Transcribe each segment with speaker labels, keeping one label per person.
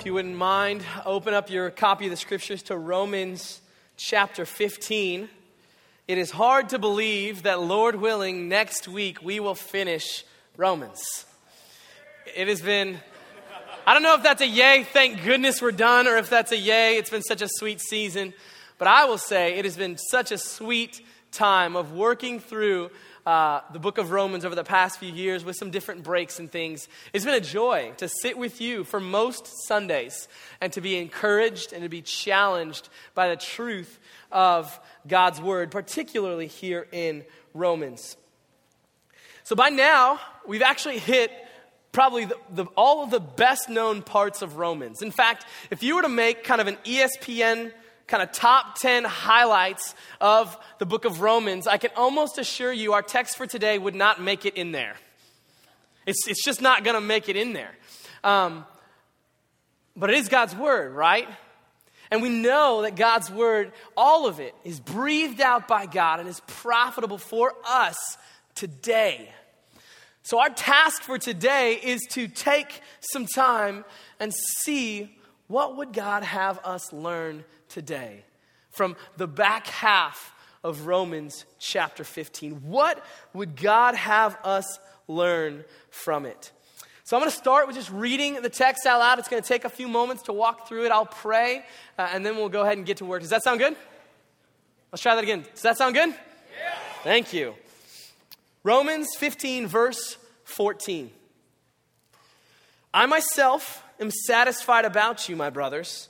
Speaker 1: If you wouldn't mind, open up your copy of the scriptures to Romans chapter 15. It is hard to believe that, Lord willing, next week we will finish Romans. It has been, I don't know if that's a yay, thank goodness we're done, or if that's a yay, it's been such a sweet season. But I will say it has been such a sweet time of working through uh, the book of Romans over the past few years with some different breaks and things. It's been a joy to sit with you for most Sundays and to be encouraged and to be challenged by the truth of God's word, particularly here in Romans. So by now, we've actually hit probably the, the, all of the best known parts of Romans. In fact, if you were to make kind of an ESPN kind of top 10 highlights of the book of Romans, I can almost assure you our text for today would not make it in there. It's, it's just not going to make it in there. Um, but it is God's word, right? And we know that God's word, all of it, is breathed out by God and is profitable for us today. So, our task for today is to take some time and see what would God have us learn today from the back half of Romans chapter 15. What would God have us learn from it? So I'm going to start with just reading the text out loud. It's going to take a few moments to walk through it. I'll pray, uh, and then we'll go ahead and get to work. Does that sound good? Let's try that again. Does that sound good? Yeah. Thank you. Romans 15, verse 14. I myself am satisfied about you, my brothers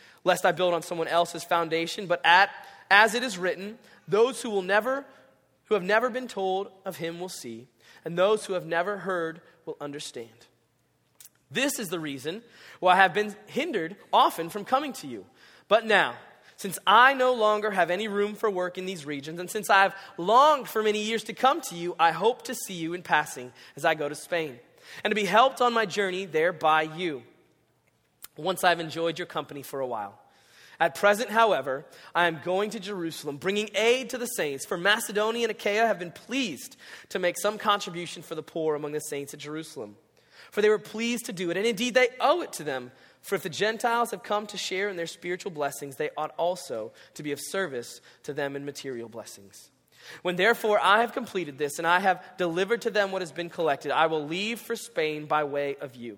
Speaker 1: lest I build on someone else's foundation, but at, as it is written, those who will never who have never been told of him will see, and those who have never heard will understand. This is the reason why I have been hindered often from coming to you. But now, since I no longer have any room for work in these regions, and since I have longed for many years to come to you, I hope to see you in passing as I go to Spain, and to be helped on my journey there by you once I've enjoyed your company for a while. At present, however, I am going to Jerusalem, bringing aid to the saints, for Macedonia and Achaia have been pleased to make some contribution for the poor among the saints at Jerusalem. For they were pleased to do it, and indeed they owe it to them. For if the Gentiles have come to share in their spiritual blessings, they ought also to be of service to them in material blessings. When therefore I have completed this, and I have delivered to them what has been collected, I will leave for Spain by way of you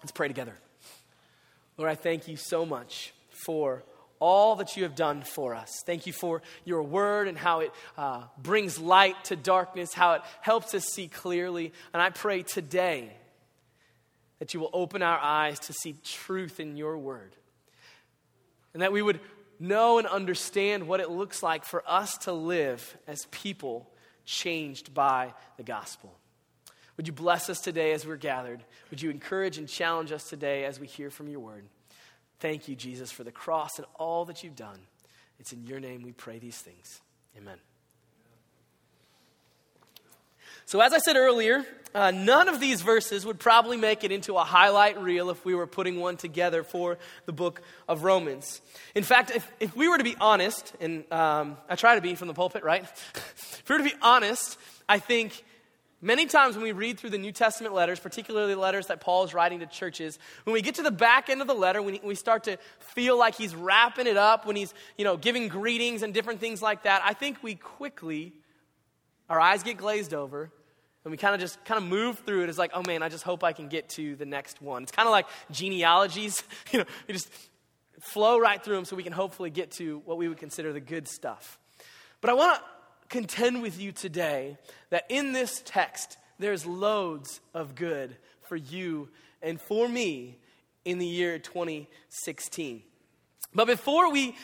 Speaker 1: Let's pray together. Lord, I thank you so much for all that you have done for us. Thank you for your word and how it uh, brings light to darkness, how it helps us see clearly. And I pray today that you will open our eyes to see truth in your word. And that we would know and understand what it looks like for us to live as people changed by the gospel. Would you bless us today as we're gathered? Would you encourage and challenge us today as we hear from your word? Thank you, Jesus, for the cross and all that you've done. It's in your name we pray these things. Amen. So, as I said earlier, uh, none of these verses would probably make it into a highlight reel if we were putting one together for the book of Romans. In fact, if, if we were to be honest, and um, I try to be from the pulpit, right? if we were to be honest, I think many times when we read through the New Testament letters, particularly letters that Paul is writing to churches, when we get to the back end of the letter, when we start to feel like he's wrapping it up, when he's you know, giving greetings and different things like that, I think we quickly our eyes get glazed over, and we kind of just kind of move through it as like, oh man, I just hope I can get to the next one. It's kind of like genealogies, you know, you just flow right through them so we can hopefully get to what we would consider the good stuff. But I want to contend with you today that in this text, there's loads of good for you and for me in the year 2016. But before we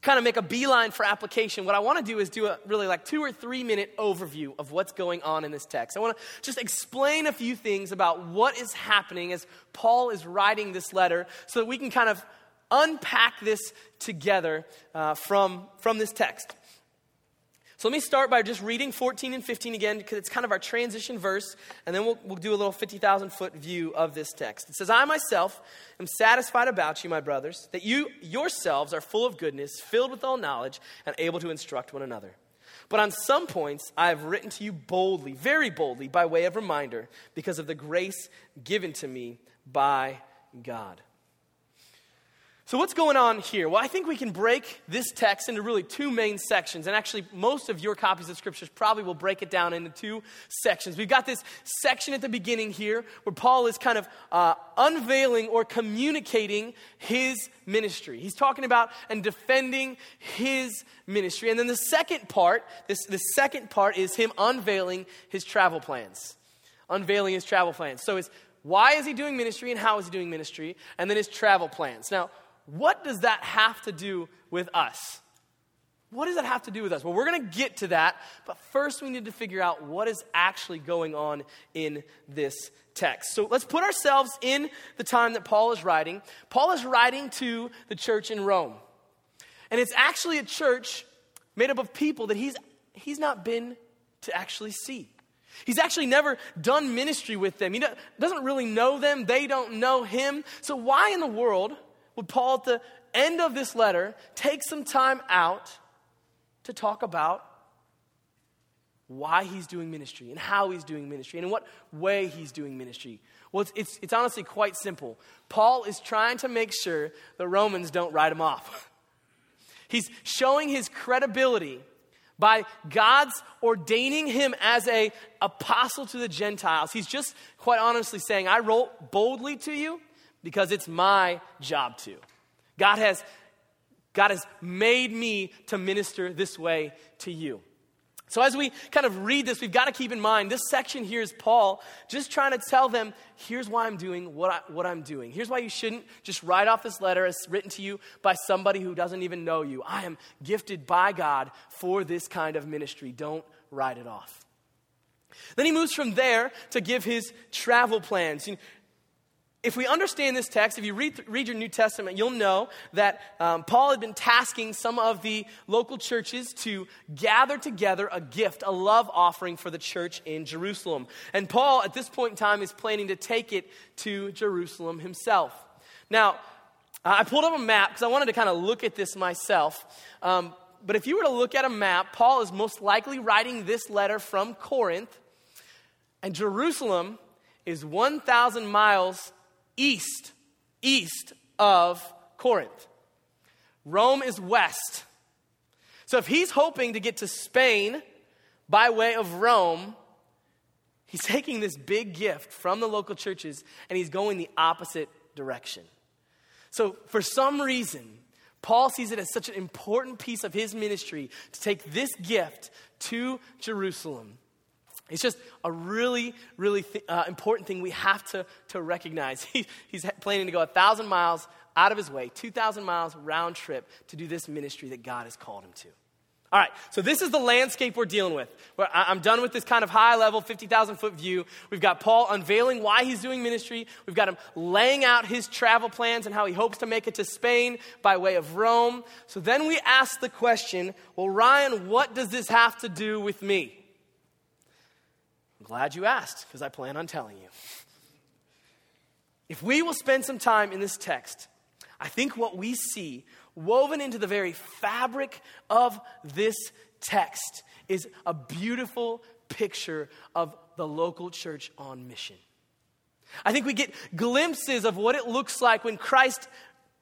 Speaker 1: kind of make a beeline for application, what I want to do is do a really like two or three minute overview of what's going on in this text. I want to just explain a few things about what is happening as Paul is writing this letter so that we can kind of unpack this together uh, from, from this text. So let me start by just reading 14 and 15 again, because it's kind of our transition verse, and then we'll, we'll do a little 50,000 foot view of this text. It says, I myself am satisfied about you, my brothers, that you yourselves are full of goodness, filled with all knowledge, and able to instruct one another. But on some points, I have written to you boldly, very boldly, by way of reminder, because of the grace given to me by God. So, what's going on here? Well, I think we can break this text into really two main sections. And actually, most of your copies of scriptures probably will break it down into two sections. We've got this section at the beginning here where Paul is kind of uh, unveiling or communicating his ministry. He's talking about and defending his ministry. And then the second part, this, the second part is him unveiling his travel plans. Unveiling his travel plans. So, it's why is he doing ministry and how is he doing ministry? And then his travel plans. Now, what does that have to do with us? What does that have to do with us? Well, we're going to get to that, but first we need to figure out what is actually going on in this text. So let's put ourselves in the time that Paul is writing. Paul is writing to the church in Rome. And it's actually a church made up of people that he's, he's not been to actually see. He's actually never done ministry with them. He doesn't really know them, they don't know him. So, why in the world would Paul, at the end of this letter, take some time out to talk about why he's doing ministry and how he's doing ministry and in what way he's doing ministry. Well, it's, it's, it's, honestly quite simple. Paul is trying to make sure the Romans don't write him off. he's showing his credibility by God's ordaining him as a apostle to the Gentiles. He's just quite honestly saying, I wrote boldly to you because it's my job to. God has, God has made me to minister this way to you. So, as we kind of read this, we've got to keep in mind this section here is Paul just trying to tell them here's why I'm doing what, I, what I'm doing. Here's why you shouldn't just write off this letter as written to you by somebody who doesn't even know you. I am gifted by God for this kind of ministry. Don't write it off. Then he moves from there to give his travel plans if we understand this text, if you read, read your New Testament, you'll know that um, Paul had been tasking some of the local churches to gather together a gift, a love offering for the church in Jerusalem. And Paul, at this point in time, is planning to take it to Jerusalem himself. Now, I pulled up a map because I wanted to kind of look at this myself. Um, but if you were to look at a map, Paul is most likely writing this letter from Corinth, and Jerusalem is 1,000 miles east, east of Corinth. Rome is west. So if he's hoping to get to Spain by way of Rome, he's taking this big gift from the local churches and he's going the opposite direction. So for some reason, Paul sees it as such an important piece of his ministry to take this gift to Jerusalem it's just a really, really th- uh, important thing we have to, to recognize. He, he's planning to go a thousand miles out of his way, 2,000 miles round trip to do this ministry that God has called him to. All right, so this is the landscape we're dealing with. I'm done with this kind of high level, 50,000 foot view. We've got Paul unveiling why he's doing ministry. We've got him laying out his travel plans and how he hopes to make it to Spain by way of Rome. So then we ask the question well, Ryan, what does this have to do with me? Glad you asked because I plan on telling you. If we will spend some time in this text, I think what we see woven into the very fabric of this text is a beautiful picture of the local church on mission. I think we get glimpses of what it looks like when Christ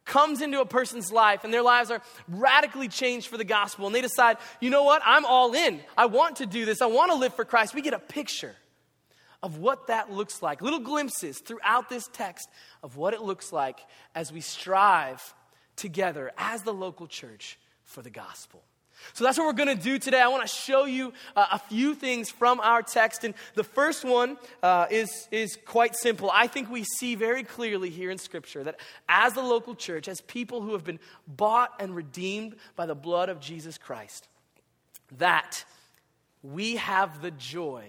Speaker 1: comes into a person's life and their lives are radically changed for the gospel and they decide, you know what, I'm all in. I want to do this. I want to live for Christ. We get a picture of what that looks like, little glimpses throughout this text of what it looks like as we strive together as the local church for the gospel. So that's what we're going to do today. I want to show you uh, a few things from our text. And the first one uh, is, is quite simple. I think we see very clearly here in Scripture that as the local church, as people who have been bought and redeemed by the blood of Jesus Christ, that we have the joy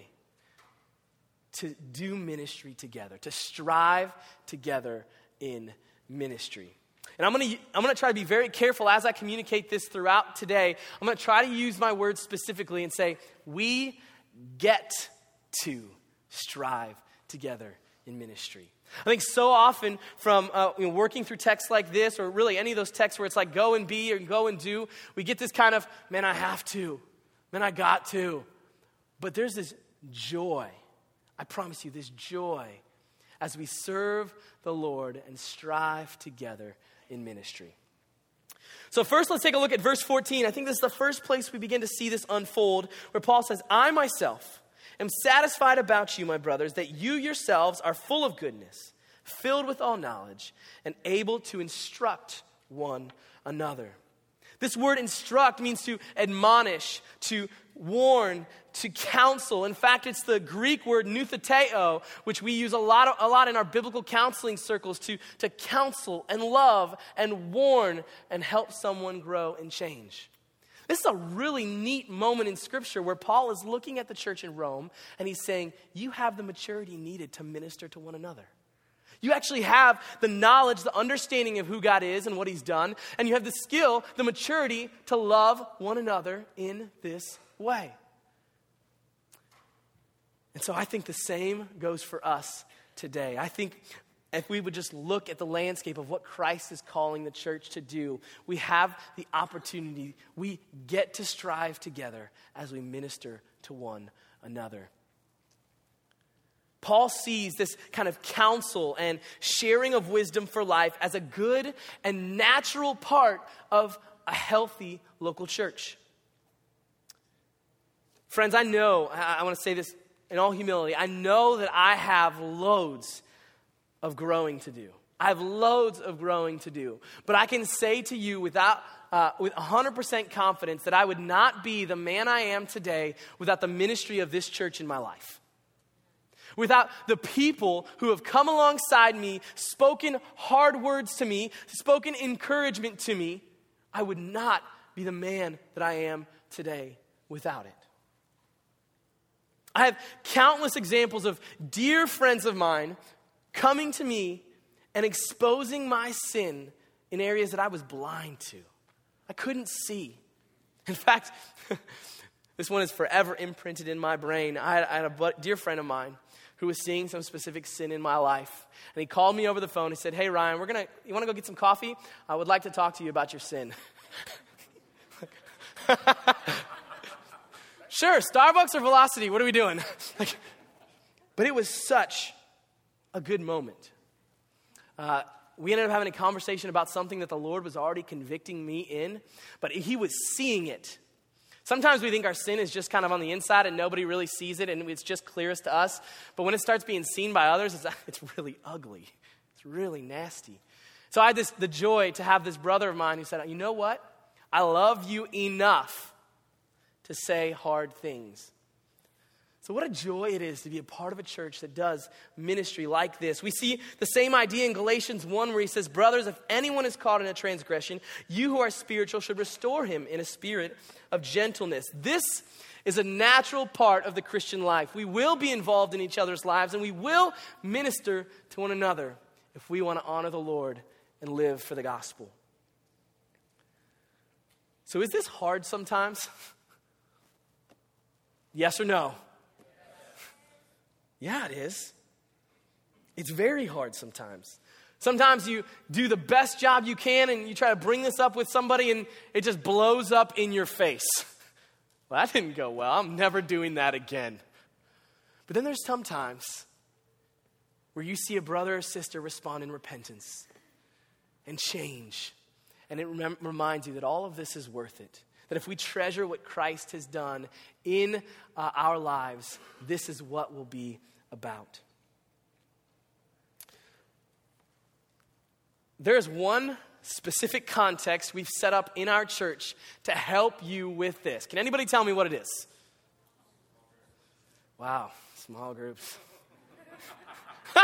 Speaker 1: to do ministry together, to strive together in ministry. And I'm gonna, I'm gonna try to be very careful as I communicate this throughout today. I'm gonna try to use my words specifically and say, we get to strive together in ministry. I think so often from uh, you know, working through texts like this, or really any of those texts where it's like go and be or go and do, we get this kind of, man, I have to, man, I got to. But there's this joy, I promise you, this joy as we serve the Lord and strive together in ministry. So, first, let's take a look at verse 14. I think this is the first place we begin to see this unfold, where Paul says, I myself am satisfied about you, my brothers, that you yourselves are full of goodness, filled with all knowledge, and able to instruct one another. This word instruct means to admonish, to warn, to counsel. In fact, it's the Greek word noutheteo, which we use a lot, of, a lot in our biblical counseling circles to, to counsel and love and warn and help someone grow and change. This is a really neat moment in Scripture where Paul is looking at the church in Rome and he's saying, You have the maturity needed to minister to one another. You actually have the knowledge, the understanding of who God is and what He's done, and you have the skill, the maturity to love one another in this way. And so I think the same goes for us today. I think if we would just look at the landscape of what Christ is calling the church to do, we have the opportunity, we get to strive together as we minister to one another. Paul sees this kind of counsel and sharing of wisdom for life as a good and natural part of a healthy local church. Friends, I know, I want to say this in all humility, I know that I have loads of growing to do. I have loads of growing to do. But I can say to you without, uh, with 100% confidence that I would not be the man I am today without the ministry of this church in my life without the people who have come alongside me, spoken hard words to me, spoken encouragement to me, I would not be the man that I am today without it. I have countless examples of dear friends of mine coming to me and exposing my sin in areas that I was blind to. I couldn't see. In fact, this one is forever imprinted in my brain. I had, a dear friend of mine who was seeing some specific sin in my life. And he called me over the phone. He said, Hey, Ryan, we're gonna, you wanna go get some coffee? I would like to talk to you about your sin. sure, Starbucks or Velocity? What are we doing? like, but it was such a good moment. Uh, we ended up having a conversation about something that the Lord was already convicting me in, but He was seeing it Sometimes we think our sin is just kind of on the inside and nobody really sees it and it's just clearest to us. But when it starts being seen by others, it's, it's really ugly. It's really nasty. So I had this, the joy to have this brother of mine who said, You know what? I love you enough to say hard things. So, what a joy it is to be a part of a church that does ministry like this. We see the same idea in Galatians 1 where he says, Brothers, if anyone is caught in a transgression, you who are spiritual should restore him in a spirit of gentleness. This is a natural part of the Christian life. We will be involved in each other's lives and we will minister to one another if we want to honor the Lord and live for the gospel. So, is this hard sometimes? yes or no? Yeah, it is. It's very hard sometimes. Sometimes you do the best job you can and you try to bring this up with somebody and it just blows up in your face. Well, that didn't go well. I'm never doing that again. But then there's sometimes where you see a brother or sister respond in repentance and change. And it rem- reminds you that all of this is worth it. That if we treasure what Christ has done in uh, our lives, this is what will be about. There's one specific context we've set up in our church to help you with this. Can anybody tell me what it is? Wow, small groups.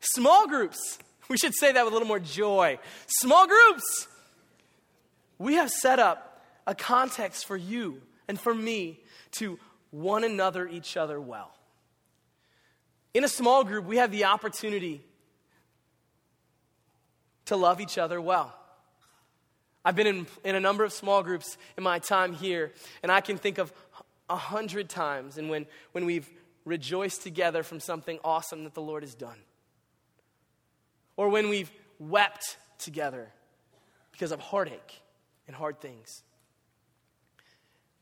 Speaker 1: small groups. We should say that with a little more joy. Small groups. We have set up a context for you and for me to one another each other well. In a small group, we have the opportunity to love each other well. I've been in, in a number of small groups in my time here, and I can think of a hundred times and when, when we've rejoiced together from something awesome that the Lord has done. Or when we've wept together because of heartache and hard things.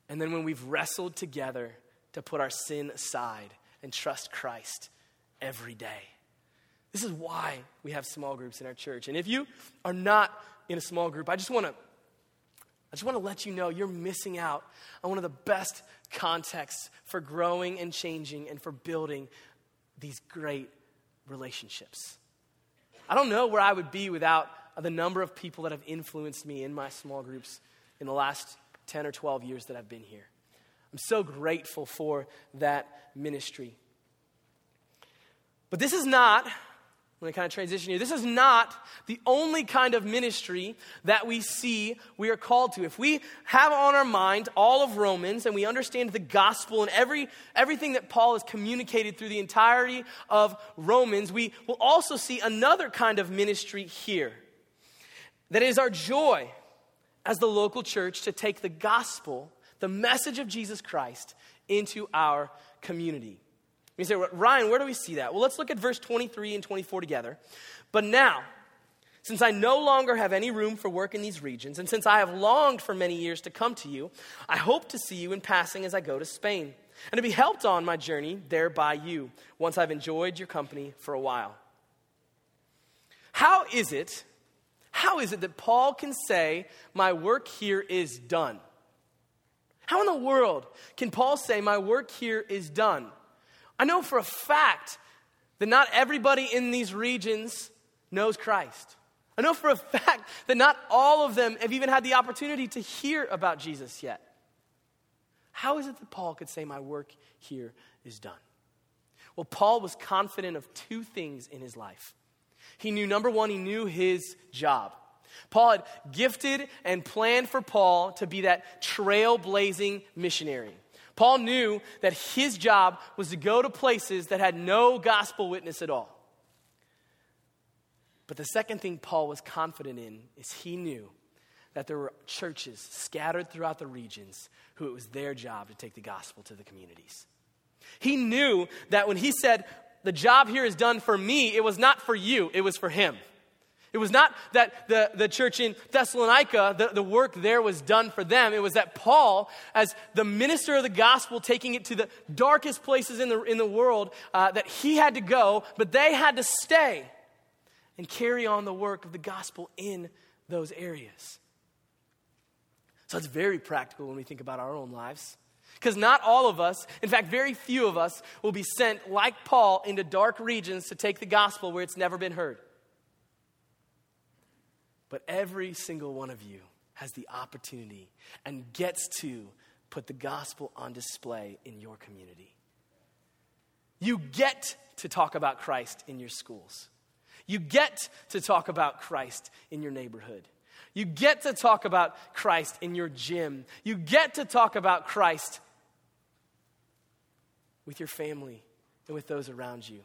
Speaker 1: And then when we've wrestled together to put our sin aside and trust Christ every day. This is why we have small groups in our church. And if you are not in a small group, I just want to I just want to let you know you're missing out on one of the best contexts for growing and changing and for building these great relationships. I don't know where I would be without the number of people that have influenced me in my small groups in the last 10 or 12 years that I've been here. I'm so grateful for that ministry. But this is not I'm going to kind of transition here. This is not the only kind of ministry that we see we are called to. If we have on our mind all of Romans and we understand the gospel and every, everything that Paul has communicated through the entirety of Romans, we will also see another kind of ministry here. That is our joy as the local church to take the gospel, the message of Jesus Christ, into our community. You say, Ryan, where do we see that? Well, let's look at verse 23 and 24 together. But now, since I no longer have any room for work in these regions, and since I have longed for many years to come to you, I hope to see you in passing as I go to Spain, and to be helped on my journey there by you, once I've enjoyed your company for a while. How is it, how is it that Paul can say, My work here is done? How in the world can Paul say, My work here is done? I know for a fact that not everybody in these regions knows Christ. I know for a fact that not all of them have even had the opportunity to hear about Jesus yet. How is it that Paul could say, My work here is done? Well, Paul was confident of two things in his life. He knew, number one, he knew his job. Paul had gifted and planned for Paul to be that trailblazing missionary. Paul knew that his job was to go to places that had no gospel witness at all. But the second thing Paul was confident in is he knew that there were churches scattered throughout the regions who it was their job to take the gospel to the communities. He knew that when he said, The job here is done for me, it was not for you, it was for him. It was not that the, the church in Thessalonica, the, the work there was done for them. It was that Paul, as the minister of the gospel, taking it to the darkest places in the, in the world, uh, that he had to go, but they had to stay and carry on the work of the gospel in those areas. So it's very practical when we think about our own lives. Because not all of us, in fact, very few of us, will be sent, like Paul, into dark regions to take the gospel where it's never been heard. But every single one of you has the opportunity and gets to put the gospel on display in your community. You get to talk about Christ in your schools. You get to talk about Christ in your neighborhood. You get to talk about Christ in your gym. You get to talk about Christ with your family and with those around you.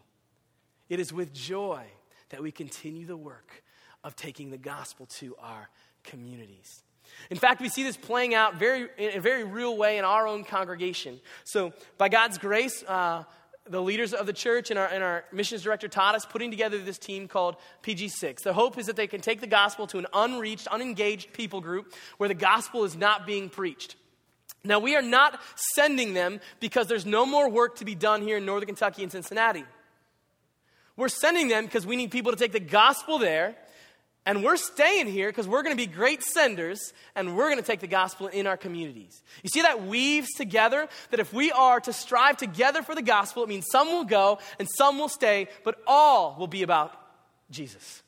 Speaker 1: It is with joy that we continue the work of taking the gospel to our communities. In fact, we see this playing out very, in a very real way in our own congregation. So, by God's grace, uh, the leaders of the church and our, and our missions director taught us putting together this team called PG6. The hope is that they can take the gospel to an unreached, unengaged people group where the gospel is not being preached. Now, we are not sending them because there's no more work to be done here in Northern Kentucky and Cincinnati. We're sending them because we need people to take the gospel there and we're staying here because we're going to be great senders and we're going to take the gospel in our communities. You see, that weaves together that if we are to strive together for the gospel, it means some will go and some will stay, but all will be about Jesus.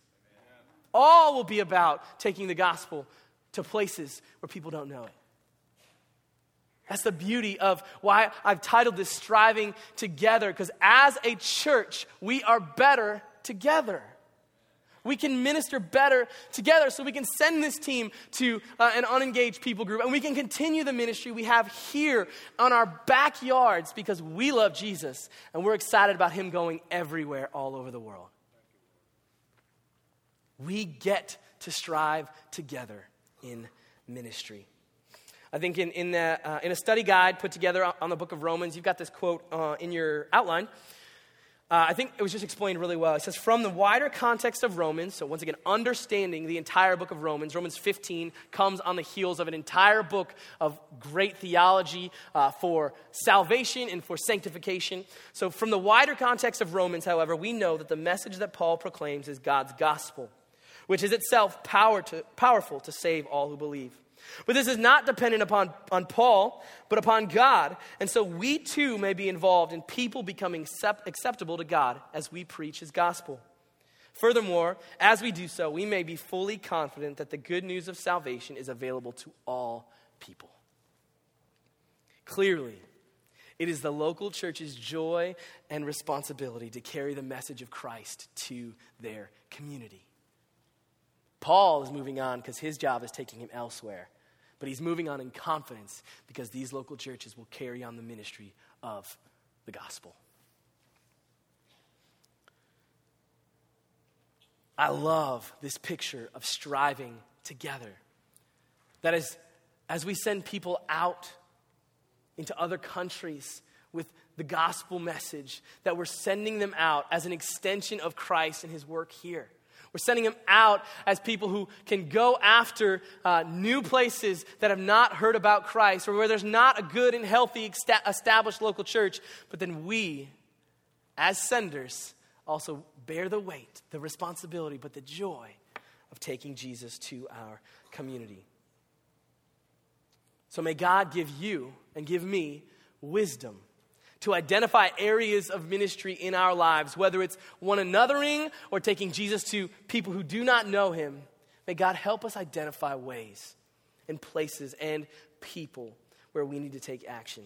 Speaker 1: All will be about taking the gospel to places where people don't know it. That's the beauty of why I've titled this Striving Together, because as a church, we are better together. We can minister better together so we can send this team to uh, an unengaged people group and we can continue the ministry we have here on our backyards because we love Jesus and we're excited about Him going everywhere all over the world. We get to strive together in ministry. I think in, in, the, uh, in a study guide put together on the book of Romans, you've got this quote uh, in your outline. Uh, I think it was just explained really well. It says, from the wider context of Romans, so once again, understanding the entire book of Romans, Romans 15 comes on the heels of an entire book of great theology uh, for salvation and for sanctification. So, from the wider context of Romans, however, we know that the message that Paul proclaims is God's gospel, which is itself power to, powerful to save all who believe. But this is not dependent upon on Paul, but upon God. And so we too may be involved in people becoming acceptable to God as we preach his gospel. Furthermore, as we do so, we may be fully confident that the good news of salvation is available to all people. Clearly, it is the local church's joy and responsibility to carry the message of Christ to their community. Paul is moving on because his job is taking him elsewhere. But he's moving on in confidence because these local churches will carry on the ministry of the gospel. I love this picture of striving together. That is, as we send people out into other countries with the gospel message, that we're sending them out as an extension of Christ and his work here. We're sending them out as people who can go after uh, new places that have not heard about Christ or where there's not a good and healthy established local church. But then we, as senders, also bear the weight, the responsibility, but the joy of taking Jesus to our community. So may God give you and give me wisdom to identify areas of ministry in our lives, whether it's one anothering or taking Jesus to people who do not know him. May God help us identify ways and places and people where we need to take action.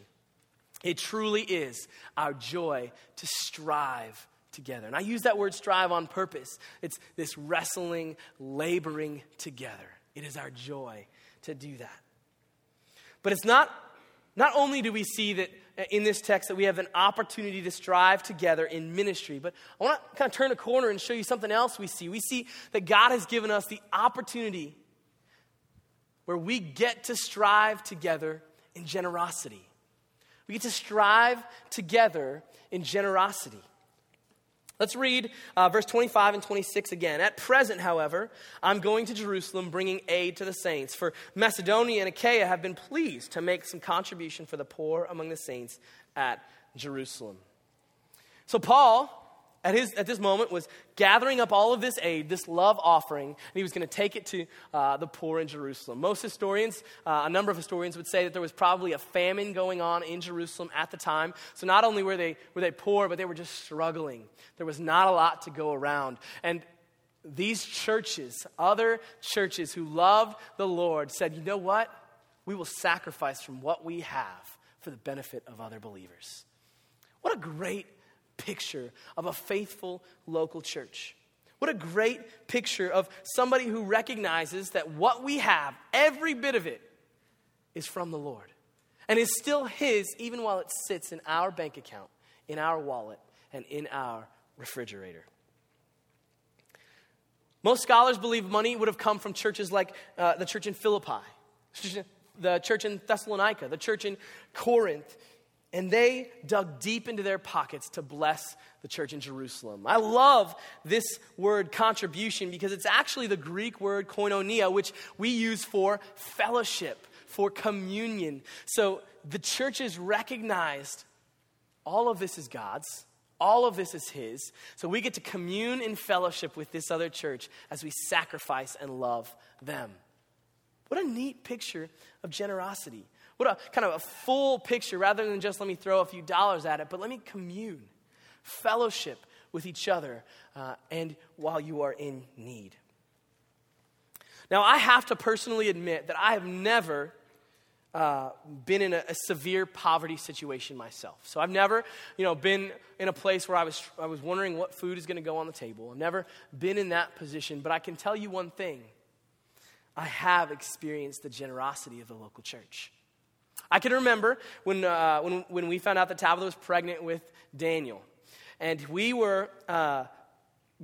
Speaker 1: It truly is our joy to strive together. And I use that word strive on purpose. It's this wrestling, laboring together. It is our joy to do that. But it's not, not only do we see that in this text that we have an opportunity to strive together in ministry. But I want to kind of turn a corner and show you something else we see. We see that God has given us the opportunity where we get to strive together in generosity. We get to strive together in generosity. Let's read uh, verse 25 and 26 again. At present, however, I'm going to Jerusalem bringing aid to the saints. For Macedonia and Achaia have been pleased to make some contribution for the poor among the saints at Jerusalem. So, Paul at, his, at this moment was gathering up all of this aid, this love offering, and he was going to take it to uh, the poor in Jerusalem. Most historians, uh, a number of historians, would say that there was probably a famine going on in Jerusalem at the time. So not only were they, were they poor, but they were just struggling. There was not a lot to go around. And these churches, other churches who loved the Lord, said, you know what? We will sacrifice from what we have for the benefit of other believers. What a great picture of a faithful local church. What a great picture of somebody who recognizes that what we have, every bit of it, is from the Lord and is still His even while it sits in our bank account, in our wallet, and in our refrigerator. Most scholars believe money would have come from churches like uh, the church in Philippi, the church in Thessalonica, the church in Corinth, and they dug deep into their pockets to bless the church in Jerusalem. I love this word contribution because it's actually the Greek word koinonia, which we use for fellowship, for communion. So the churches recognized all of this is God's. All of this is His. So we get to commune in fellowship with this other church as we sacrifice and love them. What a neat picture of generosity. What a kind of a full picture rather than just let me throw a few dollars at it, but let me commune, fellowship with each other, uh, and while you are in need. Now, I have to personally admit that I have never uh, been in a, a, severe poverty situation myself. So I've never, you know, been in a place where I was, I was wondering what food is going to go on the table. I've never been in that position, but I can tell you one thing. I have experienced the generosity of the local church. I can remember when, uh, when, when we found out that Tabitha was pregnant with Daniel. And we were, uh,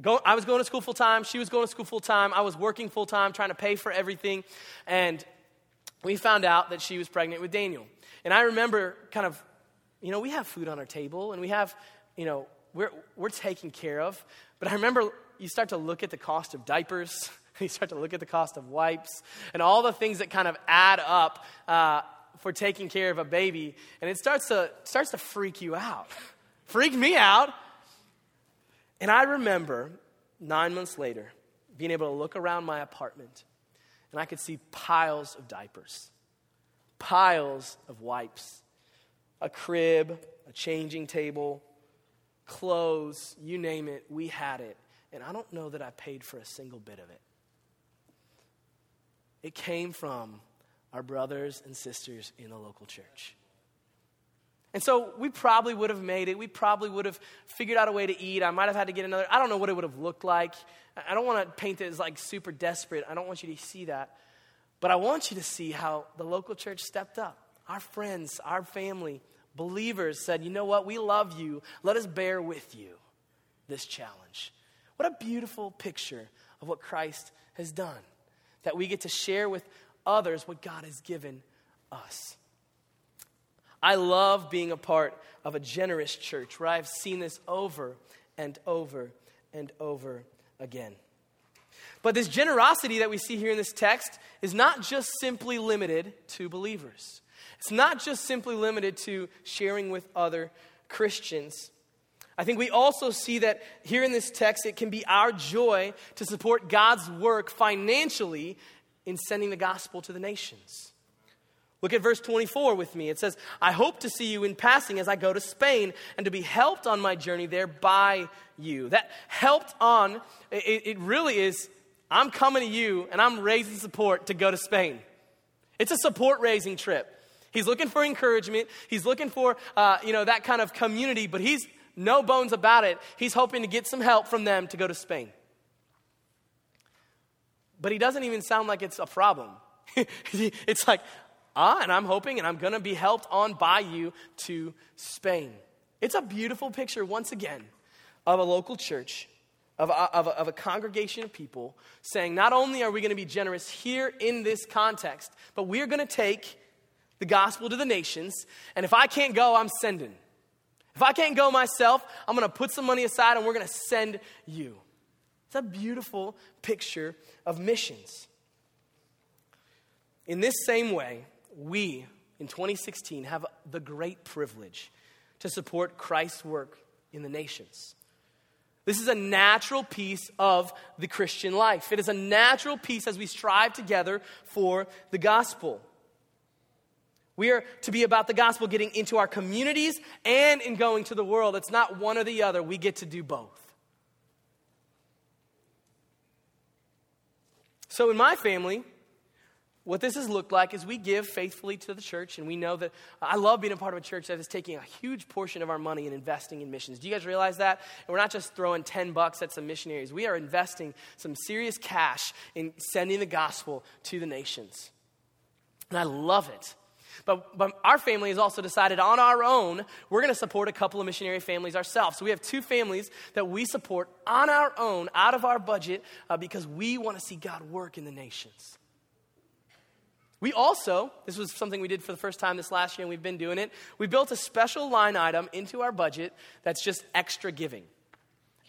Speaker 1: go, I was going to school full time. She was going to school full time. I was working full time, trying to pay for everything. And we found out that she was pregnant with Daniel. And I remember kind of, you know, we have food on our table and we have, you know, we're, we're taken care of. But I remember you start to look at the cost of diapers, you start to look at the cost of wipes, and all the things that kind of add up uh, for taking care of a baby, and it starts to, starts to freak you out. Freak me out. And I remember nine months later being able to look around my apartment and I could see piles of diapers, piles of wipes, a crib, a changing table, clothes, you name it, we had it. And I don't know that I paid for a single bit of it. It came from our brothers and sisters in the local church. And so we probably would have made it. We probably would have figured out a way to eat. I might have had to get another. I don't know what it would have looked like. I don't want to paint it as like super desperate. I don't want you to see that. But I want you to see how the local church stepped up. Our friends, our family, believers said, you know what? We love you. Let us bear with you this challenge. What a beautiful picture of what Christ has done. That we get to share with others what God has given us. I love being a part of a generous church where I've seen this over and over and over again. But this generosity that we see here in this text is not just simply limited to believers. It's not just simply limited to sharing with other Christians. I think we also see that here in this text, it can be our joy to support God's work financially in sending the gospel to the nations. Look at verse 24 with me. It says, I hope to see you in passing as I go to Spain and to be helped on my journey there by you. That helped on, it, it really is, I'm coming to you and I'm raising support to go to Spain. It's a support raising trip. He's looking for encouragement. He's looking for, uh, you know, that kind of community, but he's no bones about it. He's hoping to get some help from them to go to Spain. But he doesn't even sound like it's a problem. it's like, Ah, and I'm hoping and I'm going to be helped on by you to Spain. It's a beautiful picture, once again, of a local church, of a, of, a, of a, congregation of people saying, not only are we going to be generous here in this context, but we're going to take the gospel to the nations, and if I can't go, I'm sending. If I can't go myself, I'm going to put some money aside and we're going to send you. It's a beautiful picture of missions. In this same way, we in 2016 have the great privilege to support Christ's work in the nations. This is a natural piece of the Christian life. It is a natural piece as we strive together for the gospel. We are to be about the gospel getting into our communities and in going to the world. It's not one or the other. We get to do both. So, in my family, what this has looked like is we give faithfully to the church, and we know that I love being a part of a church that is taking a huge portion of our money and investing in missions. Do you guys realize that? And we're not just throwing 10 bucks at some missionaries, we are investing some serious cash in sending the gospel to the nations. And I love it. But, but our family has also decided on our own, we're going to support a couple of missionary families ourselves. So we have two families that we support on our own, out of our budget, uh, because we want to see God work in the nations. We also, this was something we did for the first time this last year, and we've been doing it. We built a special line item into our budget that's just extra giving.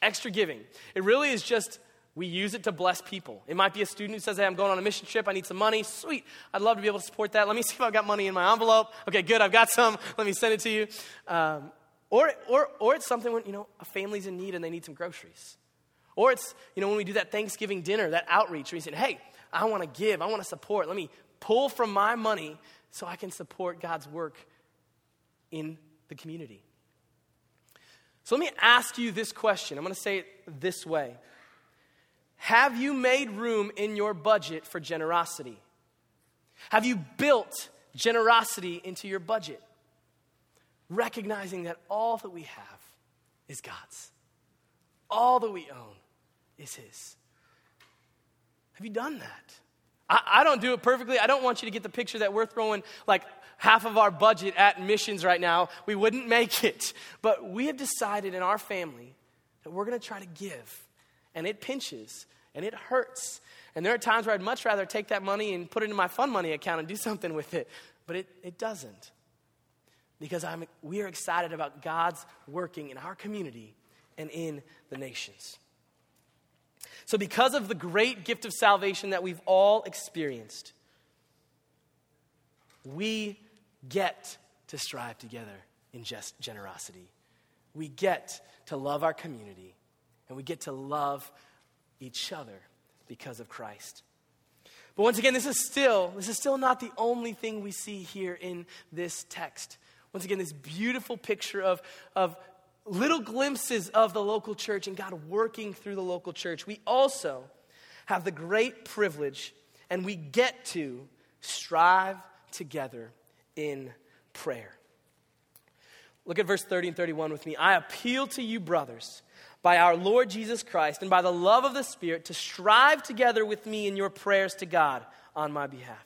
Speaker 1: Extra giving. It really is just we use it to bless people. It might be a student who says, Hey, I'm going on a mission trip. I need some money. Sweet. I'd love to be able to support that. Let me see if I've got money in my envelope. Okay, good. I've got some. Let me send it to you. Um, or, or, or it's something when, you know, a family's in need and they need some groceries. Or it's, you know, when we do that Thanksgiving dinner, that outreach, you say, Hey, I want to give. I want to support. Let me pull from my money so I can support God's work in the community. So let me ask you this question. I'm going to say it this way Have you made room in your budget for generosity? Have you built generosity into your budget? Recognizing that all that we have is God's, all that we own is His. Have you done that? I, I don't do it perfectly. I don't want you to get the picture that we're throwing like half of our budget at missions right now. We wouldn't make it. But we have decided in our family that we're going to try to give. And it pinches and it hurts. And there are times where I'd much rather take that money and put it in my fun money account and do something with it. But it, it doesn't. Because I'm, we are excited about God's working in our community and in the nations. So, because of the great gift of salvation that we've all experienced, we get to strive together in just generosity. We get to love our community, and we get to love each other because of Christ. But once again, this is still this is still not the only thing we see here in this text. Once again, this beautiful picture of, of little glimpses of the local church and God working through the local church, we also have the great privilege and we get to strive together in prayer. Look at verse 30 and 31 with me. I appeal to you, brothers, by our Lord Jesus Christ and by the love of the Spirit, to strive together with me in your prayers to God on my behalf.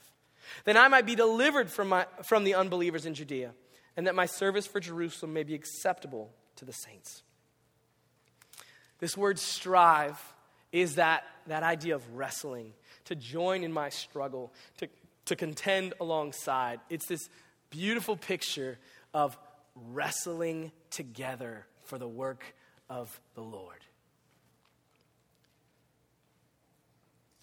Speaker 1: Then I might be delivered from, my, from the unbelievers in Judea, and that my service for Jerusalem may be acceptable to the saints. This word strive is that, that idea of wrestling, to join in my struggle, to, to contend alongside. It's this beautiful picture of wrestling together for the work of the Lord.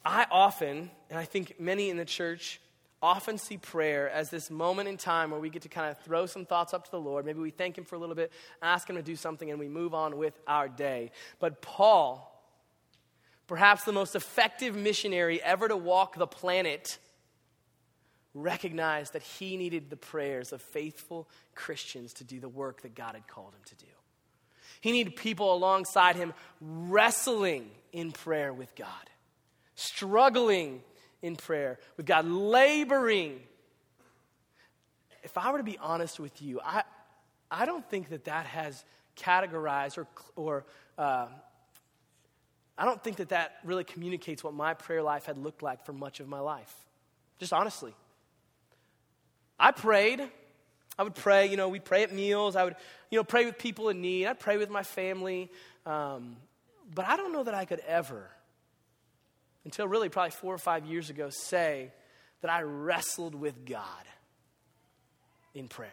Speaker 1: I often, and I think many in the church, often see prayer as this moment in time where we get to kind of throw some thoughts up to the Lord. Maybe we thank Him for a little bit, ask Him to do something, and we move on with our day. But Paul, perhaps the most effective missionary ever to walk the planet, recognized that he needed the prayers of faithful Christians to do the work that God had called him to do. He needed people alongside him wrestling in prayer with God, struggling in prayer with God, laboring. If I were to be honest with you, I, I don't think that that has categorized or, or uh, I don't think that that really communicates what my prayer life had looked like for much of my life. Just honestly. I prayed. I would pray, you know, we'd pray at meals. I would, you know, pray with people in need. I'd pray with my family. Um, but I don't know that I could ever until really probably four or five years ago, say that I wrestled with God in prayer.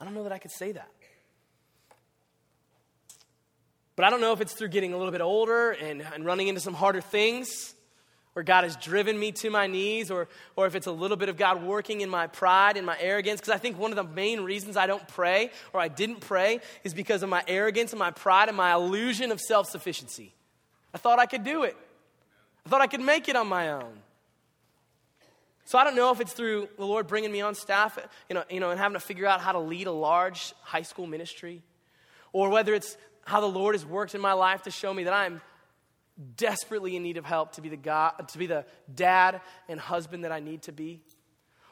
Speaker 1: I don't know that I could say that. But I don't know if it's through getting a little bit older and, and running into some harder things where God has driven me to my knees, or, or if it's a little bit of God working in my pride and my arrogance. Because I think one of the main reasons I don't pray or I didn't pray is because of my arrogance and my pride and my illusion of self sufficiency. I thought I could do it. I thought I could make it on my own. So I don't know if it's through the Lord bringing me on staff, you know, you know, and having to figure out how to lead a large high school ministry, or whether it's how the Lord has worked in my life to show me that I'm desperately in need of help to be the God, to be the dad and husband that I need to be.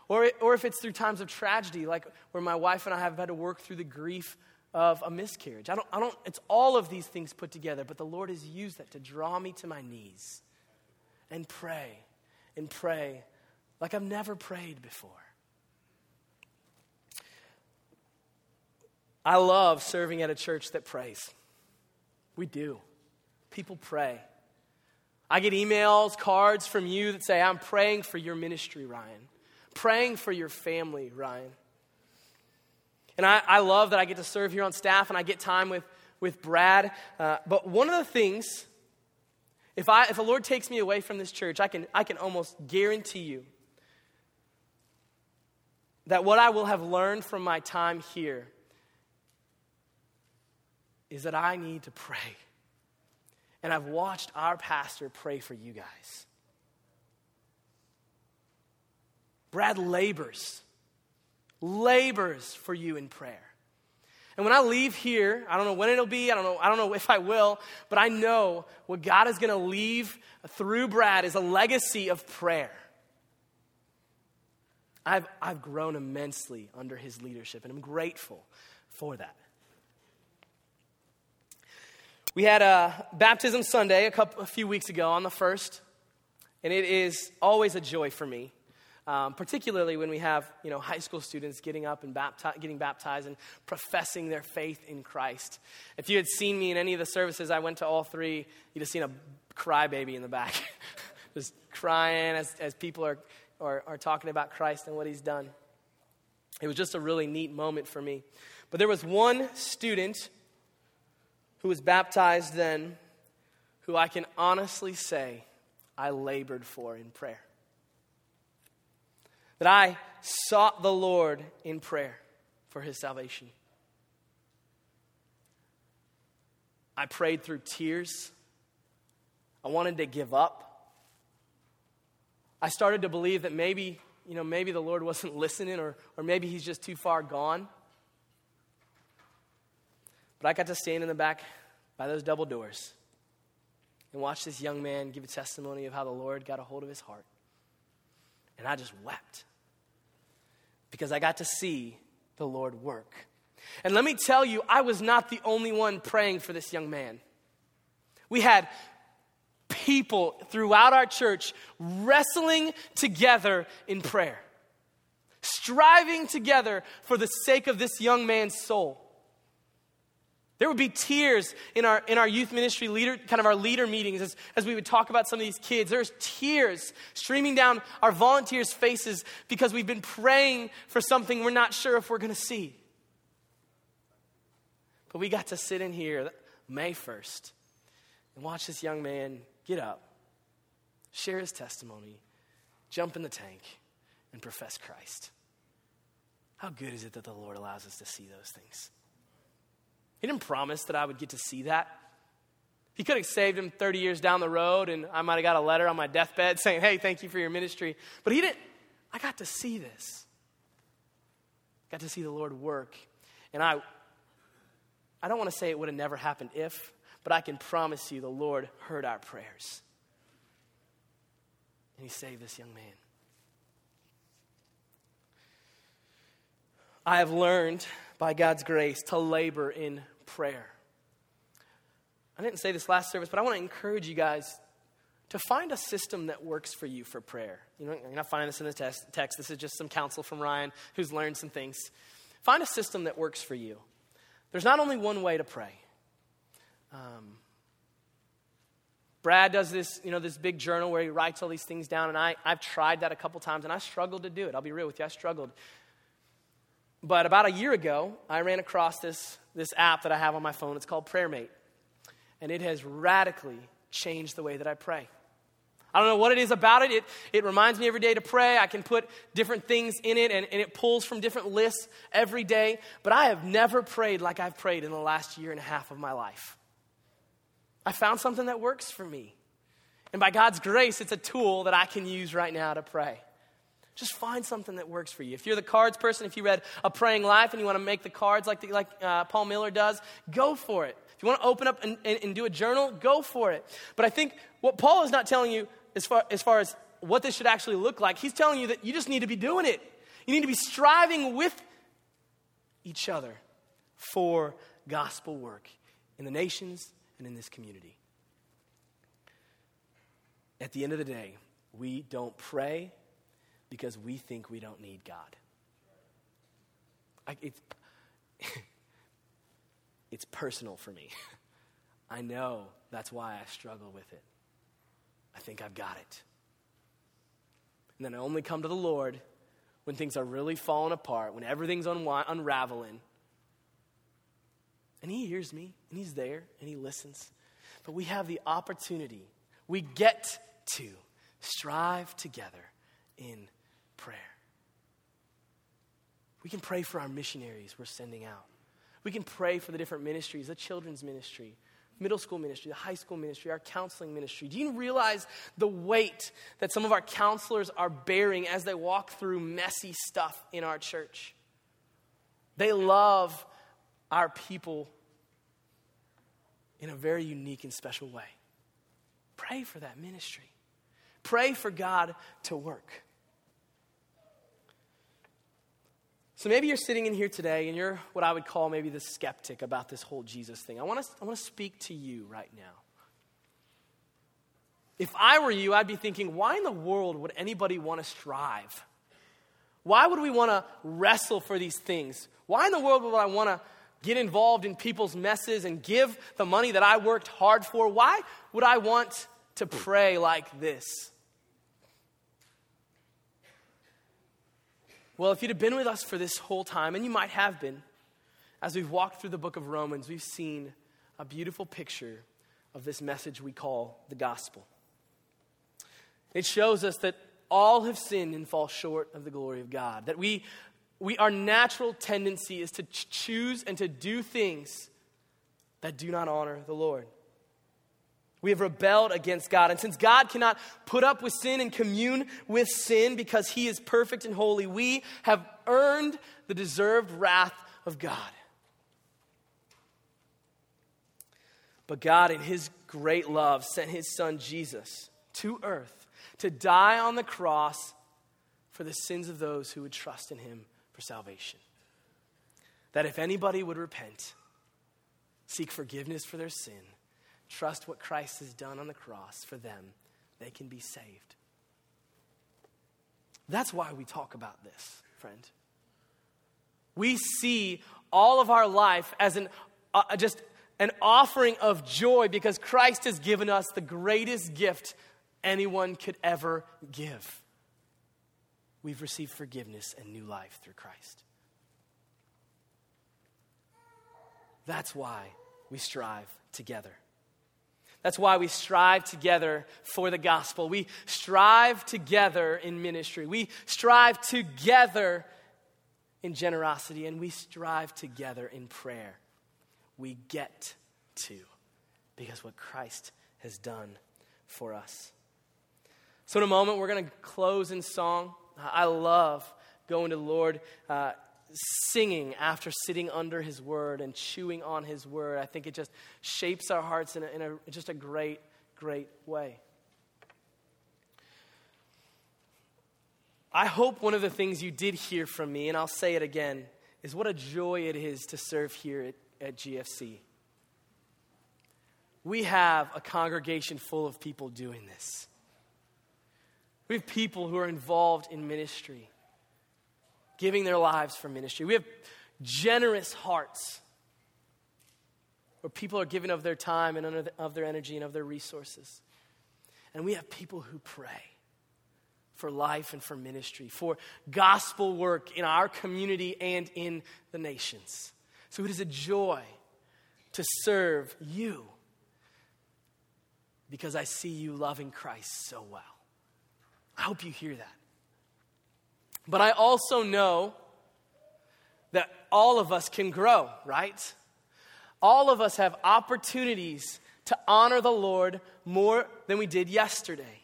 Speaker 1: Or, or if it's through times of tragedy, like where my wife and I have had to work through the grief of a miscarriage. I don't, I don't, it's all of these things put together, but the Lord has used that to draw me to my knees and pray and pray like I've never prayed before. I love serving at a church that prays. We do. People pray. I get emails, cards from you that say, I'm praying for your ministry, Ryan. Praying for your family, Ryan. And I, I love that I get to serve here on staff and I get time with, with Brad. Uh, but one of the things, if, I, if the Lord takes me away from this church, I can, I can almost guarantee you that what I will have learned from my time here is that I need to pray. And I've watched our pastor pray for you guys. Brad labors, labors for you in prayer. And when I leave here, I don't know when it'll be, I don't know, I don't know if I will, but I know what God is going to leave through Brad is a legacy of prayer. I've, I've grown immensely under his leadership, and I'm grateful for that. We had a baptism Sunday a, couple, a few weeks ago on the first, and it is always a joy for me, um, particularly when we have you know high school students getting up and bapti- getting baptized and professing their faith in Christ. If you had seen me in any of the services, I went to all three. You'd have seen a crybaby in the back, just crying as, as people are, are, are talking about Christ and what He's done. It was just a really neat moment for me. But there was one student who was baptized then, who I can honestly say I labored for in prayer. That I sought the Lord in prayer for his salvation. I prayed through tears. I wanted to give up. I started to believe that maybe, you know, maybe the Lord wasn't listening or, or maybe he's just too far gone. But I got to stand in the back by those double doors and watch this young man give a testimony of how the Lord got a hold of his heart. And I just wept because I got to see the Lord work. And let me tell you, I was not the only one praying for this young man. We had people throughout our church wrestling together in prayer, striving together for the sake of this young man's soul. There would be tears in our, in our youth ministry leader, kind of our leader meetings as, as we would talk about some of these kids. There's tears streaming down our volunteers' faces because we've been praying for something we're not sure if we're going to see. But we got to sit in here May 1st and watch this young man get up, share his testimony, jump in the tank, and profess Christ. How good is it that the Lord allows us to see those things? He didn't promise that I would get to see that. He could have saved him 30 years down the road, and I might have got a letter on my deathbed saying, Hey, thank you for your ministry. But he didn't. I got to see this. Got to see the Lord work. And I, I don't want to say it would have never happened if, but I can promise you the Lord heard our prayers. And he saved this young man. I have learned by God's grace to labor in prayer. I didn't say this last service, but I want to encourage you guys to find a system that works for you for prayer. You know, you're not finding this in the text, text. This is just some counsel from Ryan who's learned some things. Find a system that works for you. There's not only one way to pray. Um, Brad does this, you know, this big journal where he writes all these things down, and I, I've tried that a couple times, and I struggled to do it. I'll be real with you, I struggled. But about a year ago, I ran across this, this app that I have on my phone. It's called PrayerMate. And it has radically changed the way that I pray. I don't know what it is about it. It, it reminds me every day to pray. I can put different things in it, and, and it pulls from different lists every day. But I have never prayed like I've prayed in the last year and a half of my life. I found something that works for me. And by God's grace, it's a tool that I can use right now to pray. Just find something that works for you. If you're the cards person, if you read A Praying Life and you want to make the cards like, the, like uh, Paul Miller does, go for it. If you want to open up and, and, and do a journal, go for it. But I think what Paul is not telling you as far, as far as what this should actually look like, he's telling you that you just need to be doing it. You need to be striving with each other for gospel work in the nations and in this community. At the end of the day, we don't pray because we think we don't need God. I, it's, it's personal for me. I know that's why I struggle with it. I think I've got it. And then I only come to the Lord when things are really falling apart, when everything's unraveling. And He hears me, and He's there, and He listens. But we have the opportunity, we get to strive together in prayer. We can pray for our missionaries we're sending out. We can pray for the different ministries, the children's ministry, middle school ministry, the high school ministry, our counseling ministry. Do you realize the weight that some of our counselors are bearing as they walk through messy stuff in our church? They love our people in a very unique and special way. Pray for that ministry. Pray for God to work. So maybe you're sitting in here today and you're what I would call maybe the skeptic about this whole Jesus thing. I want to, I want to speak to you right now. If I were you, I'd be thinking, why in the world would anybody want to strive? Why would we want to wrestle for these things? Why in the world would I want to get involved in people's messes and give the money that I worked hard for? Why would I want to pray like this? Well, if you'd have been with us for this whole time, and you might have been, as we've walked through the book of Romans, we've seen a beautiful picture of this message we call the gospel. It shows us that all have sinned and fall short of the glory of God. That we, we our natural tendency is to ch- choose and to do things that do not honor the Lord. We have rebelled against God. And since God cannot put up with sin and commune with sin because he is perfect and holy, we have earned the deserved wrath of God. But God, in his great love, sent his son Jesus to earth to die on the cross for the sins of those who would trust in him for salvation. That if anybody would repent, seek forgiveness for their sin, trust what Christ has done on the cross for them, they can be saved. That's why we talk about this, friend. We see all of our life as an, uh, just an offering of joy because Christ has given us the greatest gift anyone could ever give. We've received forgiveness and new life through Christ. That's why we strive together. That's why we strive together for the gospel. We strive together in ministry. We strive together in generosity, and we strive together in prayer. We get to because what Christ has done for us. So, in a moment, we're going to close in song. I love going to the Lord. Uh, singing after sitting under his word and chewing on his word. I think it just shapes our hearts in, a, in a, just a great, great way. I hope one of the things you did hear from me, and I'll say it again, is what a joy it is to serve here at, at GFC. We have a congregation full of people doing this. We have people who are involved in ministry giving their lives for ministry. We have generous hearts where people are giving of their time and of their energy and of their resources. And we have people who pray for life and for ministry, for gospel work in our community and in the nations. So it is a joy to serve you because I see you loving Christ so well. I hope you hear that. But I also know that all of us can grow, right? All of us have opportunities to honor the Lord more than we did yesterday.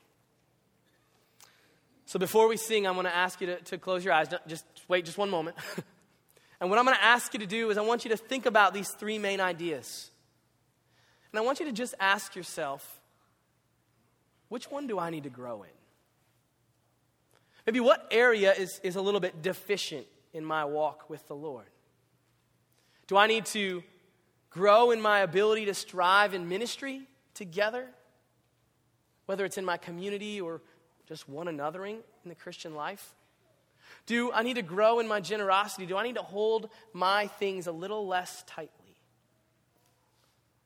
Speaker 1: So before we sing, I'm going to ask you to, to close your eyes. Just wait just one moment. and what I'm going to ask you to do is I want you to think about these three main ideas. And I want you to just ask yourself which one do I need to grow in? Maybe what area is, is a little bit deficient in my walk with the Lord? Do I need to grow in my ability to strive in ministry together? Whether it's in my community or just one anothering in the Christian life? Do I need to grow in my generosity? Do I need to hold my things a little less tightly?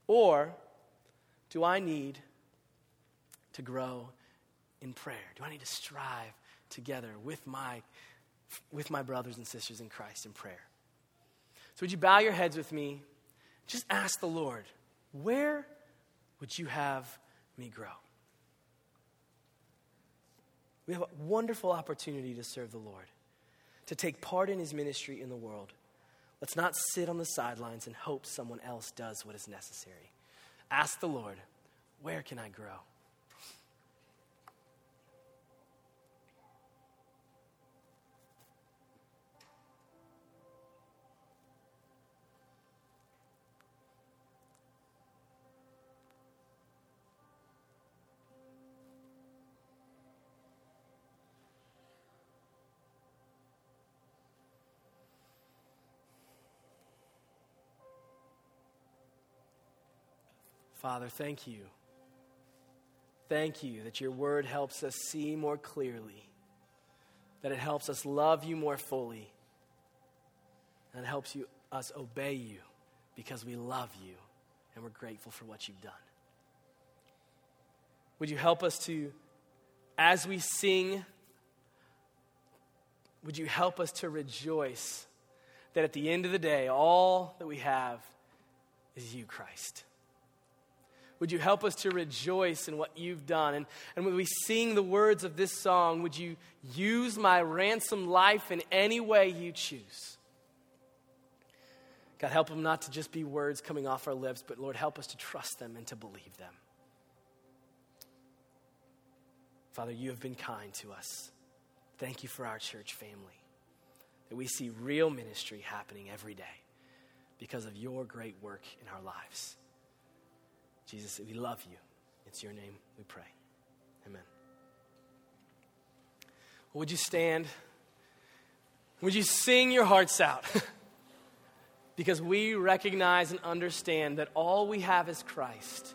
Speaker 1: Or do I need to grow in prayer? Do I need to strive together with my, with my brothers and sisters in Christ in prayer? So, would you bow your heads with me? Just ask the Lord, where would you have me grow? We have a wonderful opportunity to serve the Lord, to take part in his ministry in the world. Let's not sit on the sidelines and hope someone else does what is necessary. Ask the Lord, where can I grow? Father, thank you. Thank you that your word helps us see more clearly, that it helps us love you more fully, and it helps you, us obey you because we love you and we're grateful for what you've done. Would you help us to, as we sing, would you help us to rejoice that at the end of the day, all that we have is you, Christ? Would you help us to rejoice in what you've done? And, and when we sing the words of this song, would you use my ransom life in any way you choose? God, help them not to just be words coming off our lips, but Lord, help us to trust them and to believe them. Father, you have been kind to us. Thank you for our church family, that we see real ministry happening every day because of your great work in our lives. Jesus, we love you. It's your name we pray. Amen. Would you stand? Would you sing your hearts out? because we recognize and understand that all we have is Christ